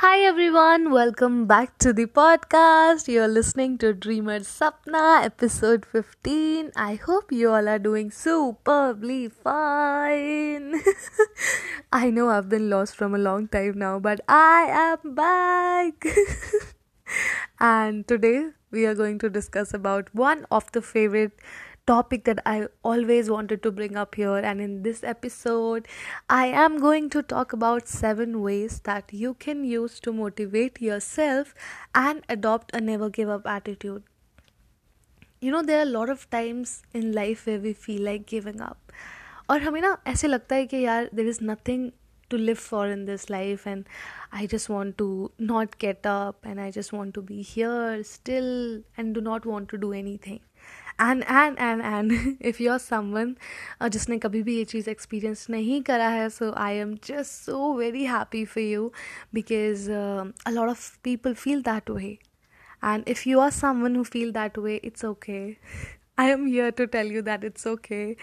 Hi everyone, welcome back to the podcast. You're listening to Dreamer Sapna, episode 15. I hope you all are doing superbly fine. I know I've been lost from a long time now, but I am back. and today we are going to discuss about one of the favorite topic that I always wanted to bring up here. And in this episode, I am going to talk about seven ways that you can use to motivate yourself and adopt a never give up attitude. You know, there are a lot of times in life where we feel like giving up. और हमें ना ऐसे लगता है कि यार there is nothing to live for in this life and i just want to not get up and i just want to be here still and do not want to do anything and and and and if you are someone जिसने कभी भी ये चीज़ experience नहीं करा है so I am just so very happy for you because a lot of people feel that way and if you are someone who feel that way it's okay i am here to tell you that it's okay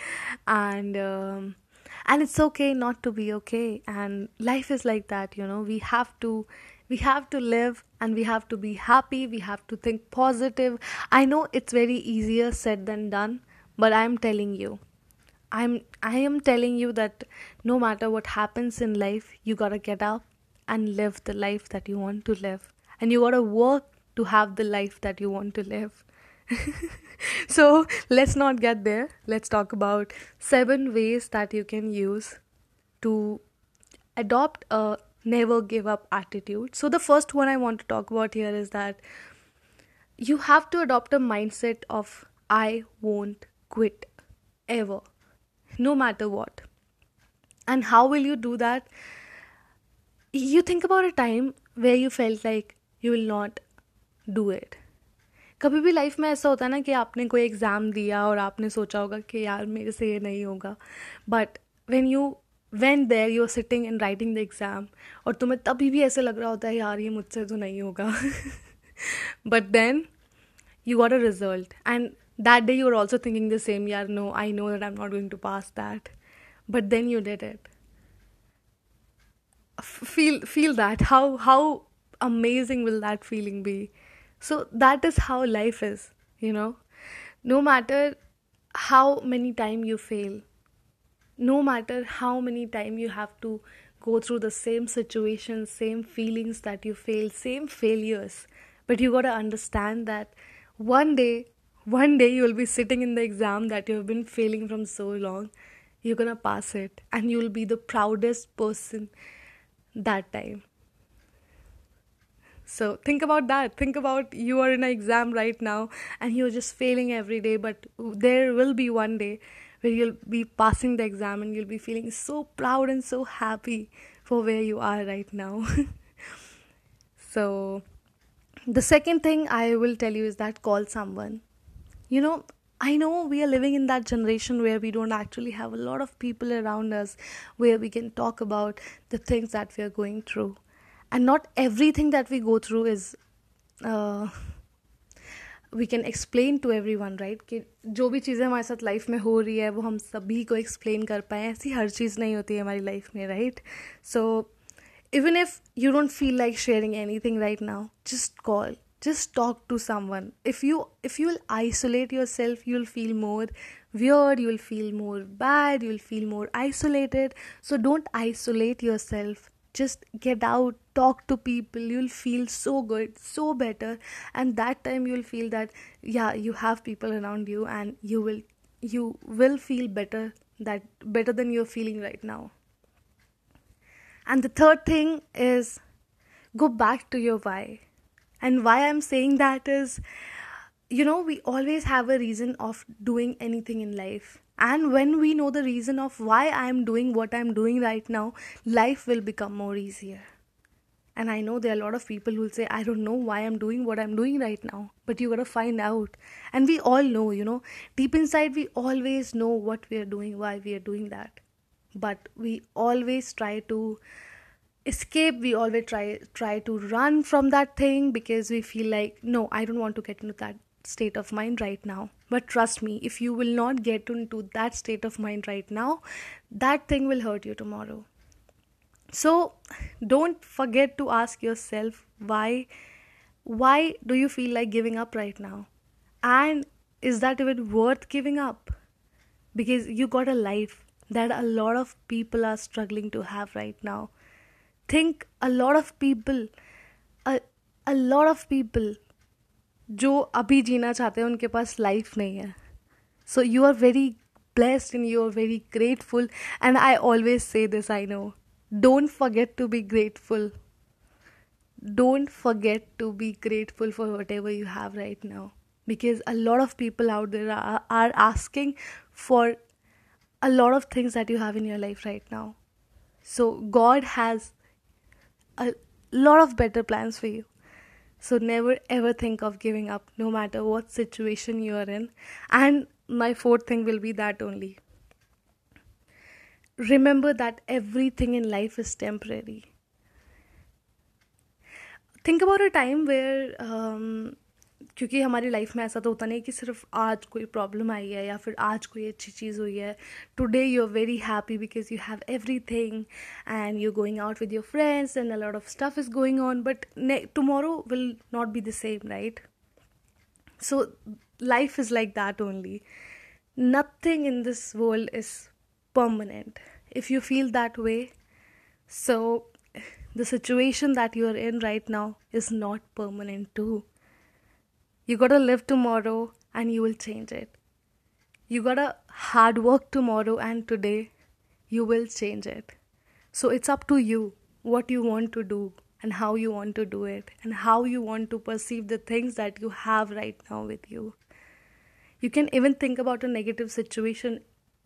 and um, and it's okay not to be okay and life is like that you know we have to we have to live and we have to be happy. We have to think positive. I know it's very easier said than done but i'm telling you. I'm i am telling you that no matter what happens in life you got to get up and live the life that you want to live. And you got to work to have the life that you want to live. So let's not get there. Let's talk about seven ways that you can use to adopt a never give up attitude. So, the first one I want to talk about here is that you have to adopt a mindset of I won't quit ever, no matter what. And how will you do that? You think about a time where you felt like you will not do it. कभी भी life में ऐसा होता है ना कि आपने कोई एग्ज़ाम दिया और आपने सोचा होगा कि यार मेरे से ये नहीं होगा but when you when there you are sitting in writing the exam और तुम्हें तभी भी ऐसे लग रहा होता है, यार, ये मुझसे तो नहीं होगा. But then you got a result and that day you are also thinking the same you are no I know that I am not going to pass that but then you did it feel feel that how how amazing will that feeling be so that is how life is you know no matter how many time you fail no matter how many time you have to go through the same situations same feelings that you fail same failures but you got to understand that one day one day you will be sitting in the exam that you have been failing from so long you're going to pass it and you will be the proudest person that time. So think about that. Think about you are in an exam right now and you're just failing every day but there will be one day where you'll be passing the exam and you'll be feeling so proud and so happy for where you are right now. so, the second thing I will tell you is that call someone. You know, I know we are living in that generation where we don't actually have a lot of people around us where we can talk about the things that we are going through. And not everything that we go through is. Uh, we can explain to everyone right कि जो भी चीज़ें हमारे साथ life में हो रही है, वो हम सभी को एक्सप्लेन कर पाएँ। ऐसी हर चीज़ नहीं होती है हमारी लाइफ में right so even if you don't feel like sharing anything right now just call just talk to someone if you if you will isolate yourself you will feel more worse you will feel more bad you will feel more isolated so don't isolate yourself just get out talk to people you'll feel so good so better. And that time you'll feel that yeah you have people around you and you will you will feel better that better than you're feeling right now. And the third thing is go back to your why. And why i'm saying that is you know we always have a reason of doing anything in life and when we know the reason of why I am doing what I am doing right now, life will become more easier. And I know there are a lot of people who will say, I don't know why I'm doing what I'm doing right now. But you gotta find out. And we all know, you know, deep inside, we always know what we are doing, why we are doing that. But we always try to escape we always try try to run from that thing because we feel like no i don't want to get into that state of mind right now. But trust me if you will not get into that state of mind right now that thing will hurt you tomorrow. So don't forget to ask yourself why why do you feel like giving up right now? And is that even worth giving up? Because you got a life that a lot of people are struggling to have right now. Think a lot of people a, a lot of people जो अभी जीना चाहते हैं, उनके पास life नहीं है। So you are very blessed in you are very grateful and I always say this I know don't forget to be grateful don't forget to be grateful for whatever you have right now because a lot of people out there are asking for a lot of things that you have in your life right now so God has a lot of better plans for you so never ever think of giving up, no matter what situation you are in. And my fourth thing will be that only. Remember that everything in life is temporary. Think about a time where um, क्योंकि हमारी life में ऐसा तो होता नहीं कि सिर्फ़ आज कोई प्रॉब्लम आई है या फिर आज कोई अच्छी चीज़ हुई है today you are very happy because you have everything and you going out with your friends and a lot of stuff is going on but tomorrow will not be the same right so life is like that only nothing in this world is permanent. If you feel that way, so the situation that you are in right now is not permanent too. You gotta live tomorrow and you will change it. You gotta hard work tomorrow and today you will change it. So it's up to you what you want to do and how you want to do it and how you want to perceive the things that you have right now with you. You can even think about a negative situation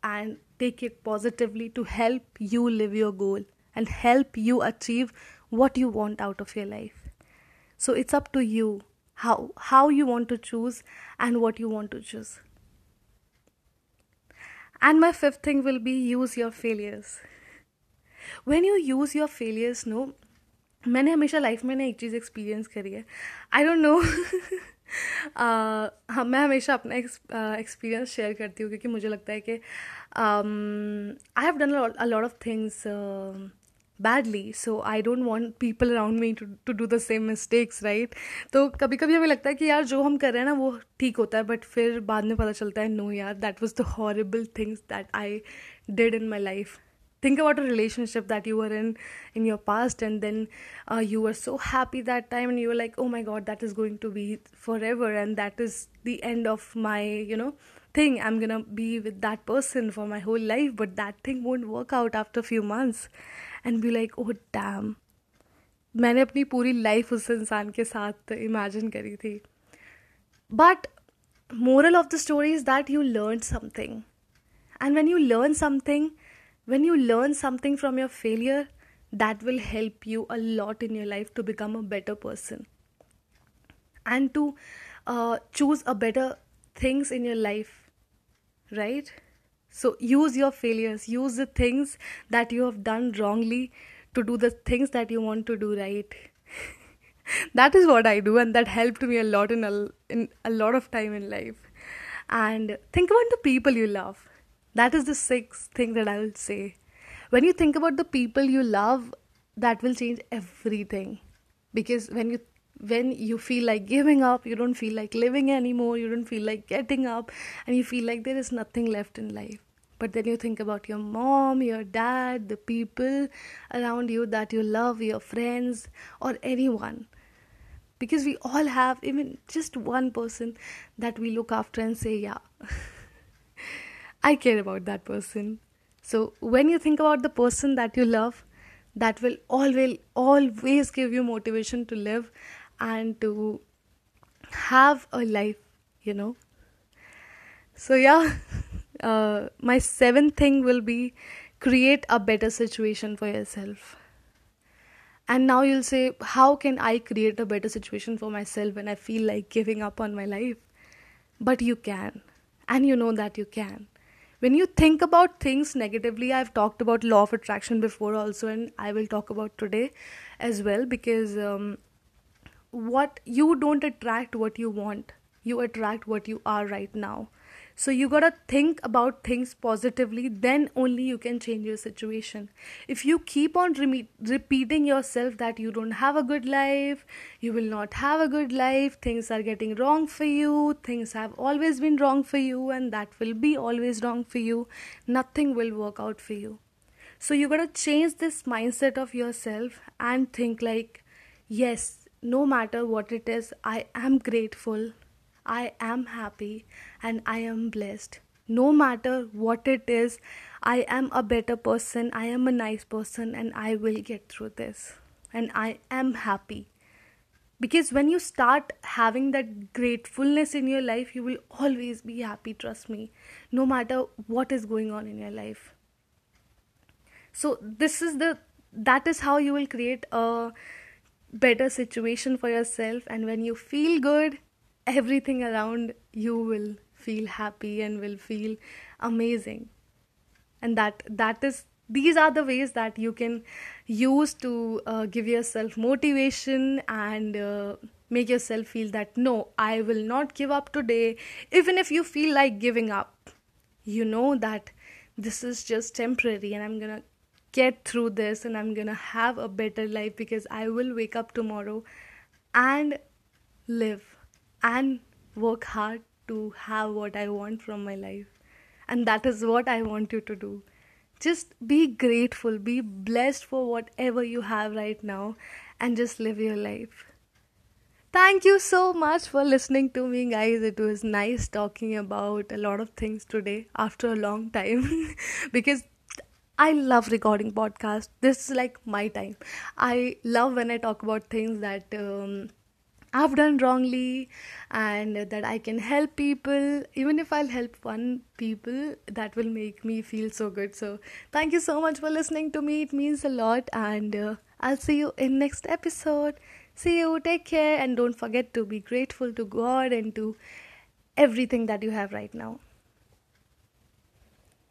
and take it positively to help you live your goal and help you achieve what you want out of your life. So it's up to you how how you want to choose and what you want to choose and my fifth thing will be use your failures when you use your failures no मैंने हमेशा life में ना एक चीज़ experience करी है I don't know हाँ मैं हमेशा अपना एक्सपीरियंस शेयर करती हूँ क्योंकि मुझे लगता है कि I have done a lot of things badly so I don't want people around me to do the same mistakes right तो कभी कभी हमें लगता है कि यार जो हम कर रहे हैं ना वो ठीक होता है बट फिर बाद में पता चलता है नो यार that was the horrible things that I did in my life think about a relationship that you were in in your past and then uh, you were so happy that time and you were like oh my god that is going to be forever and that is the end of my you know thing i'm gonna be with that person for my whole life but that thing won't work out after a few months and be like oh damn मैंने अपनी पूरी life उस इंसान के साथ imagine करी थी but moral of the story is that you learn something and when you learn something when you learn something from your failure that will help you a lot in your life to become a better person and to uh, choose a better things in your life right so use your failures, use the things that you have done wrongly to do the things that you want to do right. that is what I do, and that helped me a lot in a, in a lot of time in life. And think about the people you love. That is the sixth thing that I will say. When you think about the people you love, that will change everything. Because when you when you feel like giving up, you don't feel like living anymore, you don't feel like getting up, and you feel like there is nothing left in life but then you think about your mom, your dad, the people around you that you love, your friends, or anyone. Because we all have even just one person that we look after and say, Yeah, I care about that person. So when you think about the person that you love, that will always always give you motivation to live and to have a life, you know. So yeah. uh, my seventh thing will be create a better situation for yourself and now you'll say how can i create a better situation for myself when i feel like giving up on my life but you can and you know that you can when you think about things negatively i've talked about law of attraction before also and i will talk about today as well because um, what you don't attract what you want. You attract what you are right now. So you got to think about things positively then only you can change your situation. If you keep on re- repeating yourself that you don't have a good life you will not have a good life things are getting wrong for you things have always been wrong for you and that will be always wrong for you nothing will work out for you. So you got to change this mindset of yourself and think like yes no matter what it is i am grateful I am happy and I am blessed. No matter what it is, I am a better person, I am a nice person, and I will get through this. And I am happy. Because when you start having that gratefulness in your life, you will always be happy, trust me, no matter what is going on in your life. So, this is the that is how you will create a better situation for yourself and when you feel good everything around you will feel happy and will feel amazing. And that that is these are the ways that you can use to uh, give yourself motivation and uh, make yourself feel that no i will not give up today. Even if you feel like giving up you know that this is just temporary and i'm gonna get through this and i'm gonna have a better life because i will wake up tomorrow and live and work hard to have what I want from my life. And that is what I want you to do. Just be grateful, be blessed for whatever you have right now, and just live your life. Thank you so much for listening to me, guys. It was nice talking about a lot of things today after a long time because I love recording podcasts. This is like my time. I love when I talk about things that um, I've done wrongly and that I can help people. Even if I'll help one people, that will make me feel so good. So thank you so much for listening to me. It means a lot and uh, I'll see you in next episode. See you. Take care and don't forget to be grateful to God and to everything that you have right now.